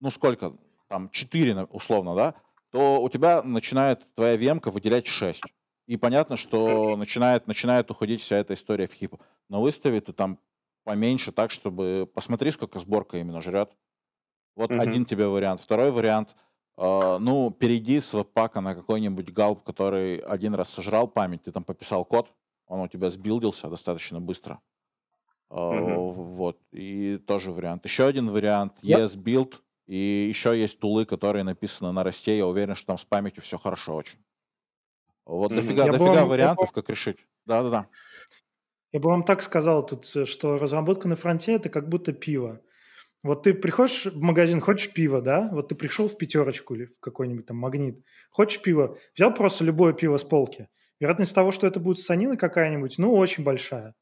ну, сколько, там, 4, условно, да, то у тебя начинает твоя vm выделять 6. И понятно, что начинает, начинает уходить вся эта история в хип. Но выстави ты там поменьше так, чтобы... Посмотри, сколько сборка именно жрет. Вот mm-hmm. один тебе вариант. Второй вариант. Э, ну, перейди с веб-пака на какой-нибудь галп, который один раз сожрал память, ты там пописал код, он у тебя сбилдился достаточно быстро. Э, mm-hmm. Вот. И тоже вариант. Еще один вариант. Yep. ES-build. И еще есть тулы, которые написаны на расте. Я уверен, что там с памятью все хорошо очень. Вот mm-hmm. дофига, дофига вам, вариантов, бы, как решить. Да-да-да. Я бы вам так сказал тут, э, что разработка на фронте – это как будто пиво. Вот ты приходишь в магазин, хочешь пиво, да? Вот ты пришел в пятерочку или в какой-нибудь там магнит, хочешь пиво, взял просто любое пиво с полки. Вероятность того, что это будет санина какая-нибудь, ну, очень большая.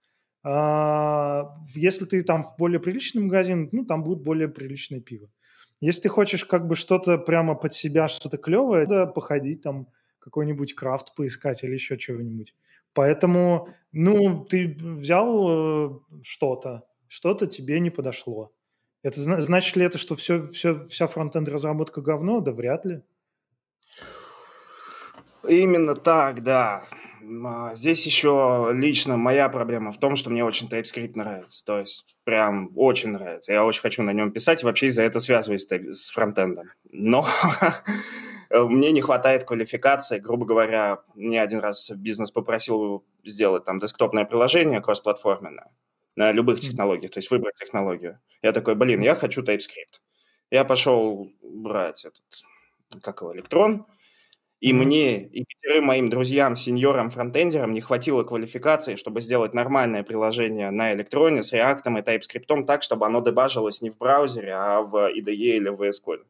А, если ты там в более приличный магазин, ну, там будет более приличное пиво. Если ты хочешь как бы что-то прямо под себя, что-то клевое, надо походить там какой-нибудь крафт поискать или еще чего-нибудь. Поэтому, ну, ты взял э, что-то, что-то тебе не подошло. Это значит ли это, что все, все, вся фронтенд разработка говно? Да вряд ли. Именно так, да. А, здесь еще лично моя проблема в том, что мне очень TypeScript нравится. То есть прям очень нравится. Я очень хочу на нем писать и вообще из-за этого связываюсь с фронтендом. Но мне не хватает квалификации, грубо говоря, мне один раз бизнес попросил сделать там десктопное приложение кроссплатформенное на любых технологиях, то есть выбрать технологию. Я такой, блин, я хочу TypeScript. Я пошел брать этот, как его, электрон, и мне, и пятерым моим друзьям, сеньорам, фронтендерам не хватило квалификации, чтобы сделать нормальное приложение на электроне с React и TypeScript так, чтобы оно дебажилось не в браузере, а в IDE или в VS Code.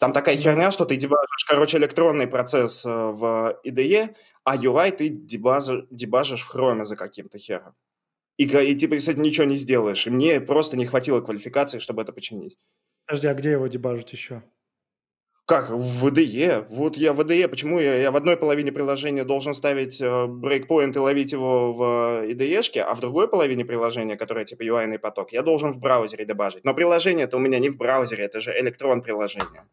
Там такая херня, что ты дебажишь, короче, электронный процесс э, в IDE, а UI ты дебажишь, дебажишь в Chrome за каким-то хером. И, и ты, кстати, ничего не сделаешь. И мне просто не хватило квалификации, чтобы это починить. Подожди, а где его дебажить еще? Как? В IDE. Вот я в IDE. Почему я, я в одной половине приложения должен ставить брейкпоинт э, и ловить его в IDE-шке, а в другой половине приложения, которая типа UI поток, я должен в браузере дебажить. Но приложение это у меня не в браузере, это же электрон приложение.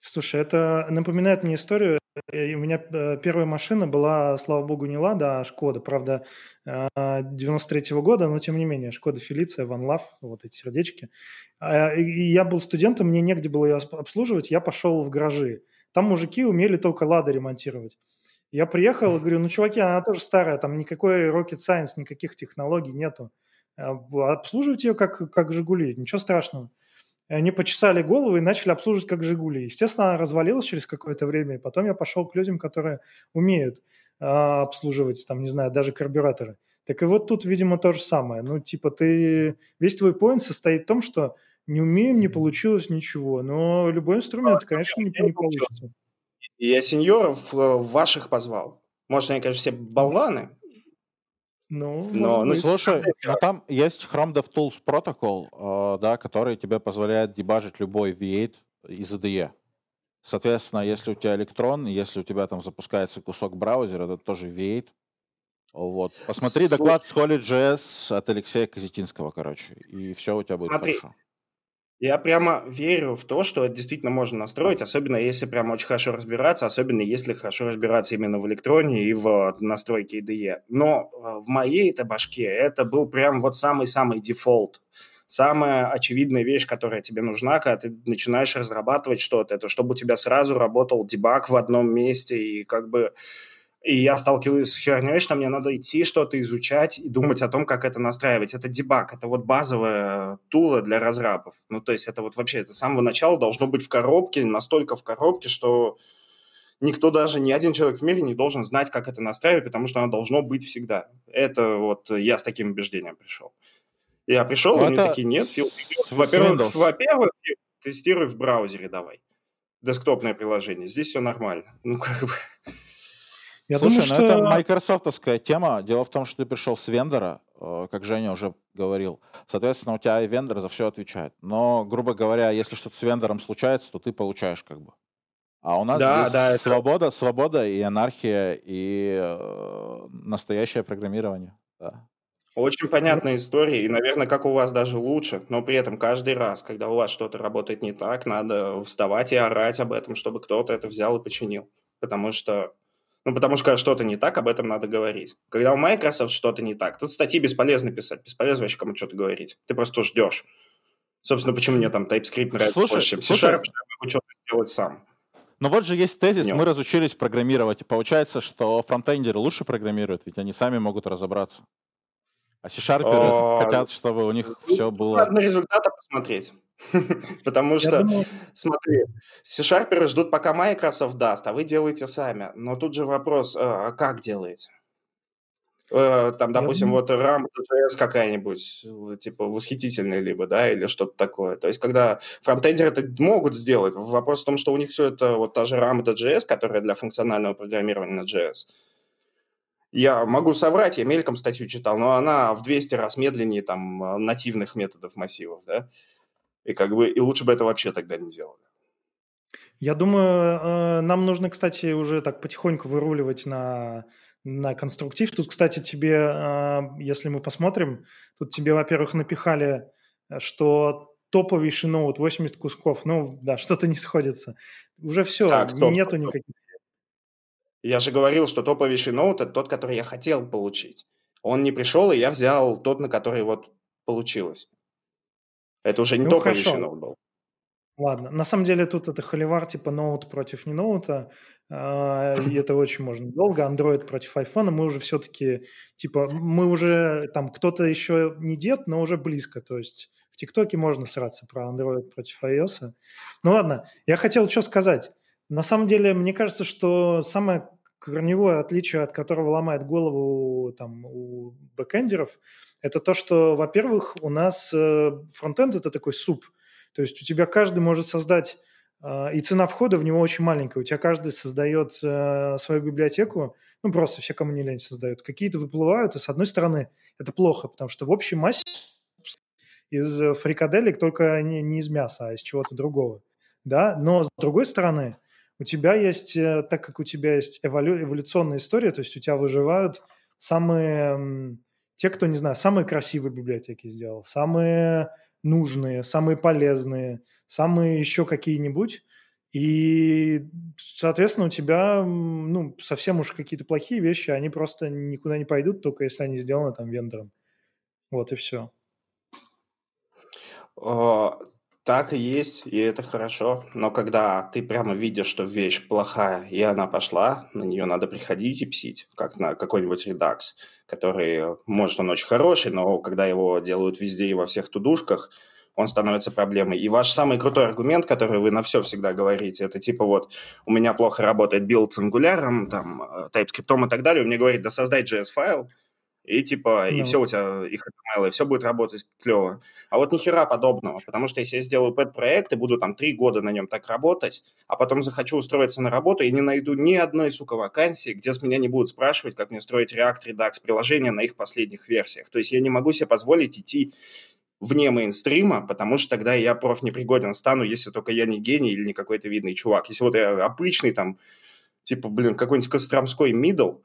Слушай, это напоминает мне историю. у меня первая машина была, слава богу, не Лада, а Шкода. Правда, 93-го года, но тем не менее, Шкода Фелиция, Ван Лав, вот эти сердечки. А, и я был студентом, мне негде было ее обслуживать, я пошел в гаражи. Там мужики умели только Лада ремонтировать. Я приехал и говорю, ну, чуваки, она тоже старая, там никакой rocket science, никаких технологий нету. Обслуживайте ее как, как «Жигули», ничего страшного. И они почесали голову и начали обслуживать как «Жигули». Естественно, она развалилась через какое-то время, и потом я пошел к людям, которые умеют э, обслуживать, там, не знаю, даже карбюраторы. Так и вот тут, видимо, то же самое. Ну, типа, ты... Весь твой поинт состоит в том, что не умеем, не получилось ничего. Но любой инструмент, конечно, не, не получится. Я сеньоров э, ваших позвал. Может, они, конечно, все болваны, ну, но, ну, слушай, но там есть Chrome DevTools Protocol, э, да, который тебе позволяет дебажить любой V8 из IDE. Соответственно, если у тебя электрон, если у тебя там запускается кусок браузера, это тоже V8. Вот. Посмотри Слушай. доклад с Holy.js от Алексея Казетинского, короче, и все у тебя будет Смотри, хорошо. Я прямо верю в то, что это действительно можно настроить, особенно если прям очень хорошо разбираться, особенно если хорошо разбираться именно в электроне и в настройке IDE. Но э, в моей это башке это был прям вот самый-самый дефолт. Самая очевидная вещь, которая тебе нужна, когда ты начинаешь разрабатывать что-то, это чтобы у тебя сразу работал дебаг в одном месте и как бы и я сталкиваюсь с херней, что мне надо идти что-то изучать и думать о том, как это настраивать. Это дебаг, это вот базовая тула для разрабов. Ну, то есть это вот вообще, это с самого начала должно быть в коробке, настолько в коробке, что никто даже, ни один человек в мире не должен знать, как это настраивать, потому что оно должно быть всегда. Это вот я с таким убеждением пришел. Я пришел, и они такие, нет, Фил, во-первых, во-первых, тестируй в браузере давай. Десктопное приложение. Здесь все нормально. Ну, как бы... Я Слушай, думаю, ну что... это майкрософтовская тема. Дело в том, что ты пришел с вендора, э, как Женя уже говорил. Соответственно, у тебя и вендор за все отвечает. Но, грубо говоря, если что-то с вендором случается, то ты получаешь как бы. А у нас да, здесь да, свобода, это... свобода и анархия, и э, настоящее программирование. Да. Очень понятная история, и, наверное, как у вас даже лучше, но при этом каждый раз, когда у вас что-то работает не так, надо вставать и орать об этом, чтобы кто-то это взял и починил. Потому что ну, потому что когда что-то не так, об этом надо говорить. Когда у Microsoft что-то не так, тут статьи бесполезно писать, бесполезно вообще кому что-то говорить. Ты просто ждешь. Собственно, почему мне там TypeScript нравится слушай, больше, чем C-Sharp, я могу что-то сделать сам. Но вот же есть тезис, Нет. мы разучились программировать. И получается, что фронтендеры лучше программируют, ведь они сами могут разобраться. А C-Sharперы хотят, чтобы у них ну, все было... Надо на результаты посмотреть. Потому что, думаю... смотри, C-Sharp ждут, пока Microsoft даст, а вы делаете сами. Но тут же вопрос, а, а как делаете? Э, там, допустим, вот RAM.js какая-нибудь, типа, восхитительная либо, да, или что-то такое. То есть, когда фронтендеры это могут сделать, вопрос в том, что у них все это вот та же RAM.js, которая для функционального программирования на JS, я могу соврать, я мельком статью читал, но она в 200 раз медленнее там нативных методов массивов, да. И как бы и лучше бы это вообще тогда не делали. Я думаю, э, нам нужно, кстати, уже так потихоньку выруливать на, на конструктив. Тут, кстати, тебе, э, если мы посмотрим, тут тебе, во-первых, напихали, э, что топовейший ноут 80 кусков. Ну, да, что-то не сходится. Уже все, так, стоп, нету стоп. никаких. Я же говорил, что топовейший ноут – это тот, который я хотел получить. Он не пришел, и я взял тот, на который вот получилось. Это уже не ну, только хорошо. ноут был. Ладно. На самом деле тут это холивар типа ноут против не ноута. Э, и это очень можно долго. Android против iPhone. Мы уже все-таки, типа, мы уже, там, кто-то еще не дед, но уже близко. То есть в ТикТоке можно сраться про Android против iOS. Ну ладно, я хотел что сказать. На самом деле, мне кажется, что самое корневое отличие, от которого ломает голову там, у бэкэндеров – это то, что, во-первых, у нас э, фронтенд – это такой суп. То есть у тебя каждый может создать, э, и цена входа в него очень маленькая. У тебя каждый создает э, свою библиотеку, ну, просто все, кому не лень, создают. Какие-то выплывают, и с одной стороны это плохо, потому что в общей массе из фрикаделек только не, не из мяса, а из чего-то другого. Да? Но с другой стороны, у тебя есть, так как у тебя есть эволю, эволюционная история, то есть у тебя выживают самые те, кто, не знаю, самые красивые библиотеки сделал, самые нужные, самые полезные, самые еще какие-нибудь. И, соответственно, у тебя ну, совсем уж какие-то плохие вещи, они просто никуда не пойдут, только если они сделаны там вендором. Вот и все. Так и есть, и это хорошо. Но когда ты прямо видишь, что вещь плохая, и она пошла, на нее надо приходить и псить, как на какой-нибудь редакс, который, может, он очень хороший, но когда его делают везде и во всех тудушках, он становится проблемой. И ваш самый крутой аргумент, который вы на все всегда говорите, это типа вот у меня плохо работает build с Angular, там, э, TypeScript и так далее, он мне говорит, да создай JS-файл, и типа, ну, и все у тебя, и HTML, и все будет работать клево. А вот нихера подобного, потому что если я сделаю pet -проект и буду там три года на нем так работать, а потом захочу устроиться на работу и не найду ни одной, сука, вакансии, где с меня не будут спрашивать, как мне строить React, Redux приложение на их последних версиях. То есть я не могу себе позволить идти вне мейнстрима, потому что тогда я профнепригоден стану, если только я не гений или не какой-то видный чувак. Если вот я обычный там, типа, блин, какой-нибудь Костромской middle,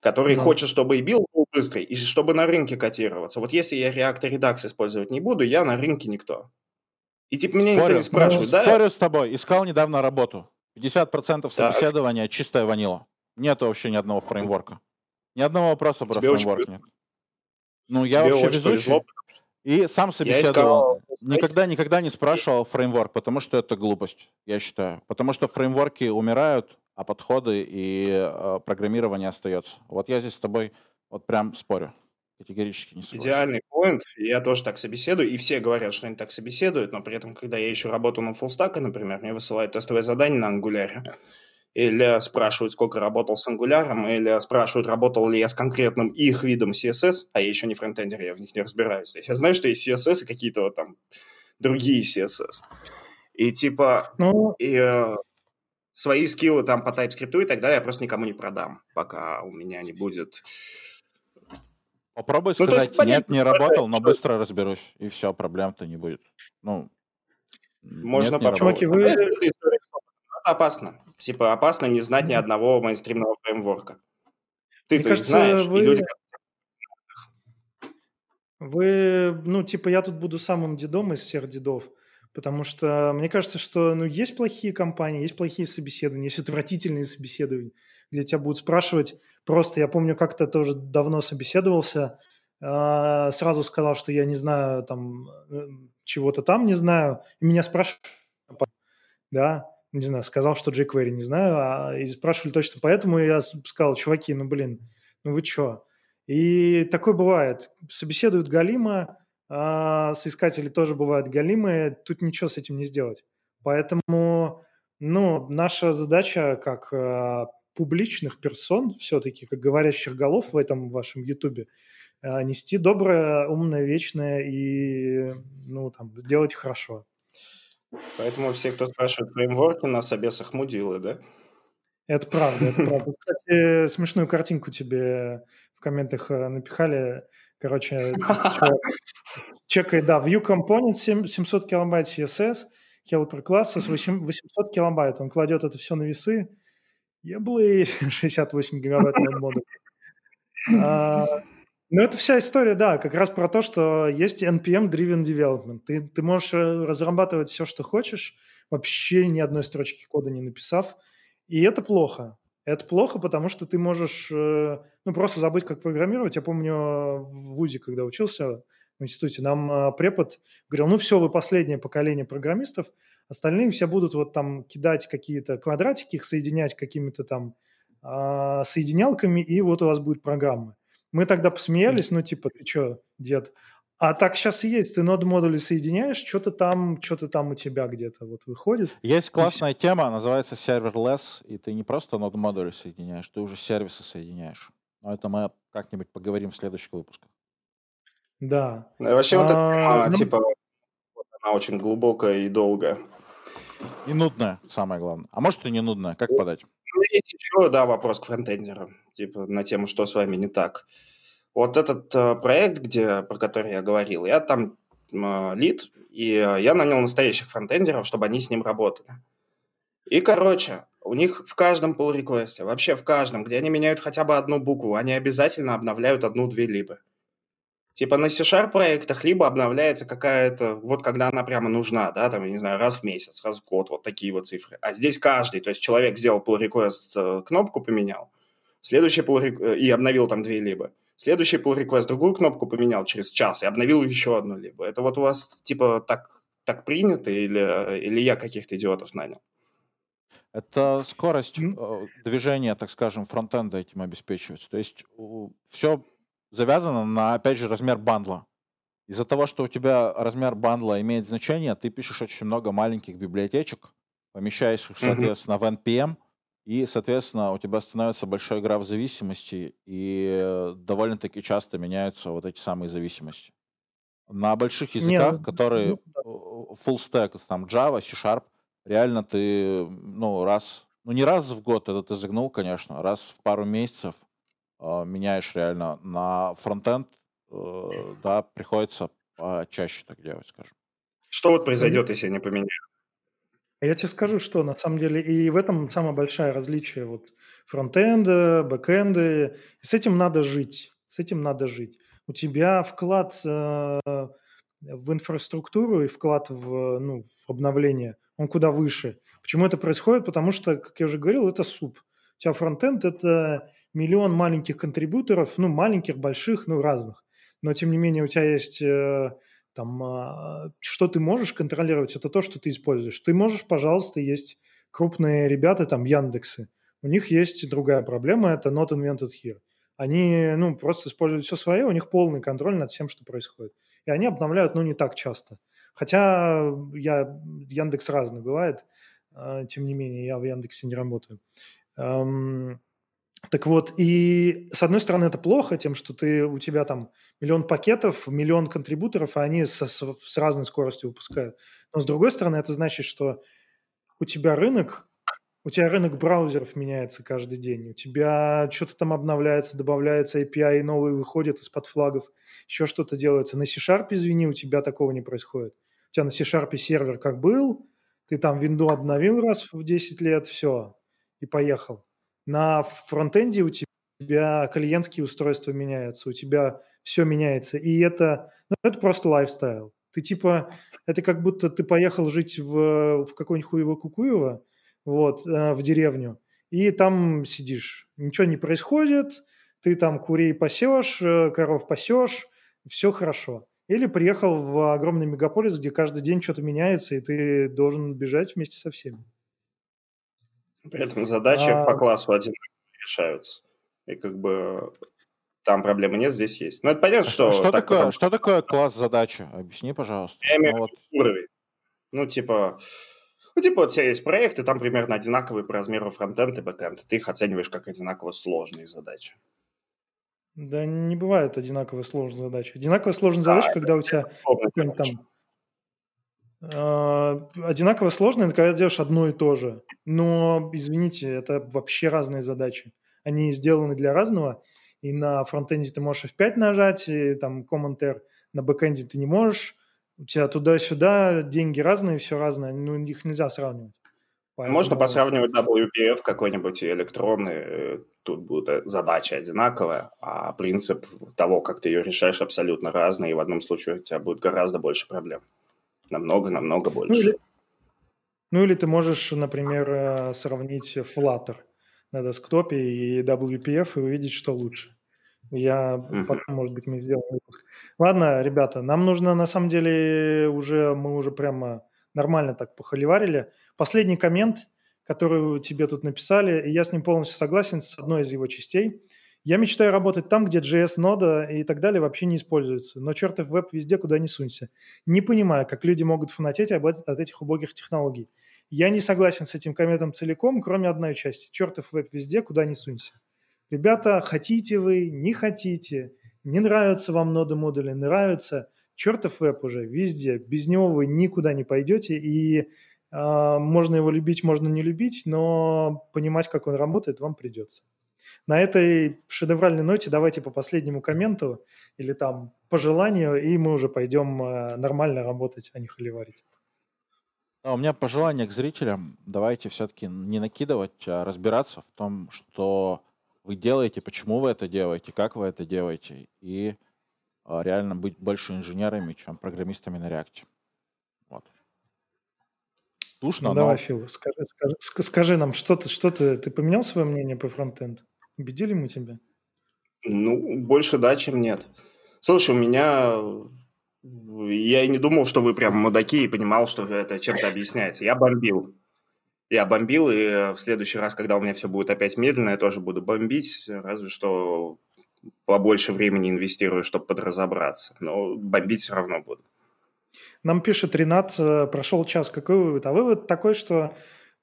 который да. хочет, чтобы и build был быстрый, и чтобы на рынке котироваться. Вот если я React и Redux использовать не буду, я на рынке никто. И типа меня спорю, никто не спрашивает, да? Спорю с тобой. Искал недавно работу. 50% собеседования да. чистая vanilla. Нет вообще ни одного фреймворка. Ни одного вопроса про Тебе фреймворк нет. Ну, я Тебе вообще везучий. Повезло, и сам собеседовал. Никогда, никогда не спрашивал фреймворк, потому что это глупость, я считаю. Потому что фреймворки умирают, а подходы и э, программирование остается. Вот я здесь с тобой вот прям спорю. Категорически не согласен. Идеальный поинт. Я тоже так собеседую, и все говорят, что они так собеседуют, но при этом, когда я ищу работу на фуллстака, например, мне высылают тестовое задание на ангуляре, или спрашивают, сколько работал с Angular, или спрашивают, работал ли я с конкретным их видом CSS, а я еще не фронтендер, я в них не разбираюсь. То есть я знаю, что есть CSS и какие-то вот там другие CSS. И типа, ну... и, э, свои скиллы там по TypeScript и так далее я просто никому не продам, пока у меня не будет... Попробуй ну, сказать, есть, нет, не работал, но быстро разберусь, и все, проблем-то не будет. Ну, Можно нет, попробовать. Вы... Это опасно. Типа опасно не знать ни одного мейнстримного фреймворка. Ты то знаешь, вы... и люди... Вы, ну, типа, я тут буду самым дедом из всех дедов, потому что мне кажется, что, ну, есть плохие компании, есть плохие собеседования, есть отвратительные собеседования, где тебя будут спрашивать просто, я помню, как-то тоже давно собеседовался, а, сразу сказал, что я не знаю там э, чего-то там не знаю, и меня спрашивают, да, не знаю, сказал, что jQuery не знаю, а, и спрашивали точно поэтому, я сказал, чуваки, ну, блин, ну вы чё? И такое бывает. Собеседуют Галима, а соискатели тоже бывают галимые, тут ничего с этим не сделать. Поэтому, ну, наша задача как а, публичных персон, все-таки, как говорящих голов в этом вашем Ютубе, а, нести доброе, умное, вечное и, ну, там, сделать хорошо. Поэтому все, кто спрашивает фреймворки, на собесах мудилы, да? Это правда, это правда. Кстати, смешную картинку тебе в комментах э, напихали. Короче, чекай, да, View Component 700 килобайт CSS, helper класса с 800 килобайт. Он кладет это все на весы. Я был и 68 гигабайт модуль. Ну, это вся история, да, как раз про то, что есть NPM-driven development. Ты, ты можешь э, разрабатывать все, что хочешь, вообще ни одной строчки кода не написав, и это плохо. Это плохо, потому что ты можешь, э, ну, просто забыть, как программировать. Я помню в ВУЗе, когда учился в институте, нам э, препод говорил, ну, все, вы последнее поколение программистов, остальные все будут вот там кидать какие-то квадратики, их соединять какими-то там а, соединялками, и вот у вас будет программа. Мы тогда посмеялись, ну, типа, ты что, дед? А так сейчас и есть. Ты нод модули соединяешь, что-то там, что-то там у тебя где-то вот выходит. Есть классная тема, называется serverless, и ты не просто нод модули соединяешь, ты уже сервисы соединяешь. Но это мы как-нибудь поговорим в следующих выпусках. Да. Ну, вообще а, вот эта тема, ну... типа, она очень глубокая и долгая. И нудная, самое главное. А может и не нудная, как подать? Ну, есть еще, да, вопрос к фронтендерам, типа на тему, что с вами не так. Вот этот э, проект, где, про который я говорил, я там э, лид, и я нанял настоящих фронтендеров, чтобы они с ним работали. И, короче, у них в каждом pull реквесте вообще в каждом, где они меняют хотя бы одну букву, они обязательно обновляют одну-две либо. Типа на C-Sharp проектах либо обновляется какая-то, вот когда она прямо нужна, да, там, я не знаю, раз в месяц, раз в год, вот такие вот цифры. А здесь каждый, то есть человек сделал pull request, э, кнопку поменял, следующий pull и обновил там две либо. Следующий pull request другую кнопку поменял через час и обновил еще одну либо. Это вот у вас типа так, так принято или, или я каких-то идиотов нанял? Это скорость э, движения, так скажем, фронтенда этим обеспечивается. То есть все завязано на, опять же, размер бандла. Из-за того, что у тебя размер бандла имеет значение, ты пишешь очень много маленьких библиотечек, помещаешь их, соответственно, в NPM, и, соответственно, у тебя становится большой граф зависимости, и довольно-таки часто меняются вот эти самые зависимости. На больших языках, Не, ну, которые ну, full stack, там Java, C-Sharp, реально ты, ну, раз, ну, не раз в год, это ты загнул, конечно, раз в пару месяцев э, меняешь реально на фронтенд, э, да, приходится чаще так делать, скажем. Что вот произойдет, если я не поменяю? Я тебе скажу, что на самом деле и в этом самое большое различие вот фронтенда, бэкенда. С этим надо жить, с этим надо жить. У тебя вклад э, в инфраструктуру и вклад в, ну, в обновление, он куда выше. Почему это происходит? Потому что, как я уже говорил, это суп. У тебя фронтенд – это миллион маленьких контрибьюторов, ну, маленьких, больших, ну, разных. Но, тем не менее, у тебя есть э, там, а, что ты можешь контролировать, это то, что ты используешь. Ты можешь, пожалуйста, есть крупные ребята, там, Яндексы. У них есть другая проблема, это not invented here. Они, ну, просто используют все свое, у них полный контроль над всем, что происходит. И они обновляют, ну, не так часто. Хотя я, Яндекс разный бывает, а, тем не менее, я в Яндексе не работаю. Так вот, и с одной стороны это плохо тем, что ты, у тебя там миллион пакетов, миллион контрибуторов, а они со, с, с разной скоростью выпускают. Но с другой стороны это значит, что у тебя рынок, у тебя рынок браузеров меняется каждый день, у тебя что-то там обновляется, добавляется API, новые выходят из-под флагов, еще что-то делается. На C-Sharp, извини, у тебя такого не происходит. У тебя на C-Sharp сервер как был, ты там винду обновил раз в 10 лет, все, и поехал. На фронтенде у тебя клиентские устройства меняются, у тебя все меняется. И это, ну, это просто лайфстайл. Ты типа, это как будто ты поехал жить в, в какой-нибудь Хуево-Кукуево, вот, э, в деревню, и там сидишь. Ничего не происходит, ты там курей пасешь, э, коров пасешь, все хорошо. Или приехал в огромный мегаполис, где каждый день что-то меняется, и ты должен бежать вместе со всеми. При этом задачи а... по классу одинаково решаются. И как бы там проблемы нет, здесь есть. Ну, это понятно, что... Что, так такое, потом... что такое класс задачи? Объясни, пожалуйста. Я имею ну, вот... уровень. Ну, типа... Ну, типа, у тебя есть проекты, там примерно одинаковые по размеру фронтенд и бэкенд. Ты их оцениваешь как одинаково сложные задачи. Да не бывает одинаково сложные задачи. Одинаково сложная задача, когда у тебя какой-нибудь там а, одинаково сложно, когда делаешь одно и то же. Но, извините, это вообще разные задачи. Они сделаны для разного, и на фронтенде ты можешь F5 нажать, и там Command R, на бэкенде ты не можешь. У тебя туда-сюда деньги разные, все разное, ну, их нельзя сравнивать. Поэтому... Можно посравнивать WPF какой-нибудь электронный, э, тут будет э, задача одинаковая, а принцип того, как ты ее решаешь, абсолютно разный, и в одном случае у тебя будет гораздо больше проблем. Намного-намного больше. Ну или, ну или ты можешь, например, э, сравнить Flutter на десктопе и WPF и увидеть, что лучше. Я uh-huh. потом, может быть, мы сделаем выпуск. Ладно, ребята, нам нужно, на самом деле, уже мы уже прямо нормально так похоливарили. Последний коммент, который тебе тут написали, и я с ним полностью согласен с одной из его частей – я мечтаю работать там, где JS-нода и так далее вообще не используются. Но чертов веб везде, куда не сунься. Не понимаю, как люди могут фанатеть об, от этих убогих технологий. Я не согласен с этим комментом целиком, кроме одной части. Чертов веб везде, куда не сунься. Ребята, хотите вы, не хотите, не нравятся вам ноды модули, нравятся, чертов веб уже везде. Без него вы никуда не пойдете, и э, можно его любить, можно не любить, но понимать, как он работает, вам придется. На этой шедевральной ноте давайте по последнему комменту или там по желанию, и мы уже пойдем э, нормально работать, а не холиварить. А у меня пожелание к зрителям. Давайте все-таки не накидывать, а разбираться в том, что вы делаете, почему вы это делаете, как вы это делаете. И а, реально быть больше инженерами, чем программистами на реакте. Душно, ну, но... Давай, Фил, скажи, скажи, скажи нам, что ты, что ты, ты поменял свое мнение по фронтенд? Убедили мы тебя? Ну, больше да, чем нет. Слушай, у меня... Я и не думал, что вы прям мудаки и понимал, что это чем-то объясняется. Я бомбил. Я бомбил, и в следующий раз, когда у меня все будет опять медленно, я тоже буду бомбить, разве что побольше времени инвестирую, чтобы подразобраться. Но бомбить все равно буду. Нам пишет Ренат, э, прошел час, какой вывод? А вывод такой, что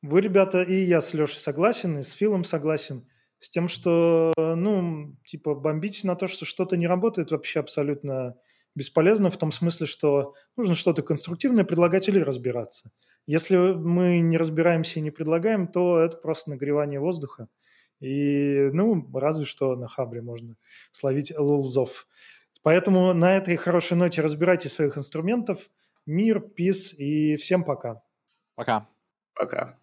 вы, ребята, и я с Лешей согласен, и с Филом согласен, с тем, что, ну, типа, бомбить на то, что что-то не работает, вообще абсолютно бесполезно в том смысле, что нужно что-то конструктивное предлагать или разбираться. Если мы не разбираемся и не предлагаем, то это просто нагревание воздуха. И, ну, разве что на Хабре можно словить лулзов. Поэтому на этой хорошей ноте разбирайте своих инструментов. Мир, пис и всем пока. Пока. Пока.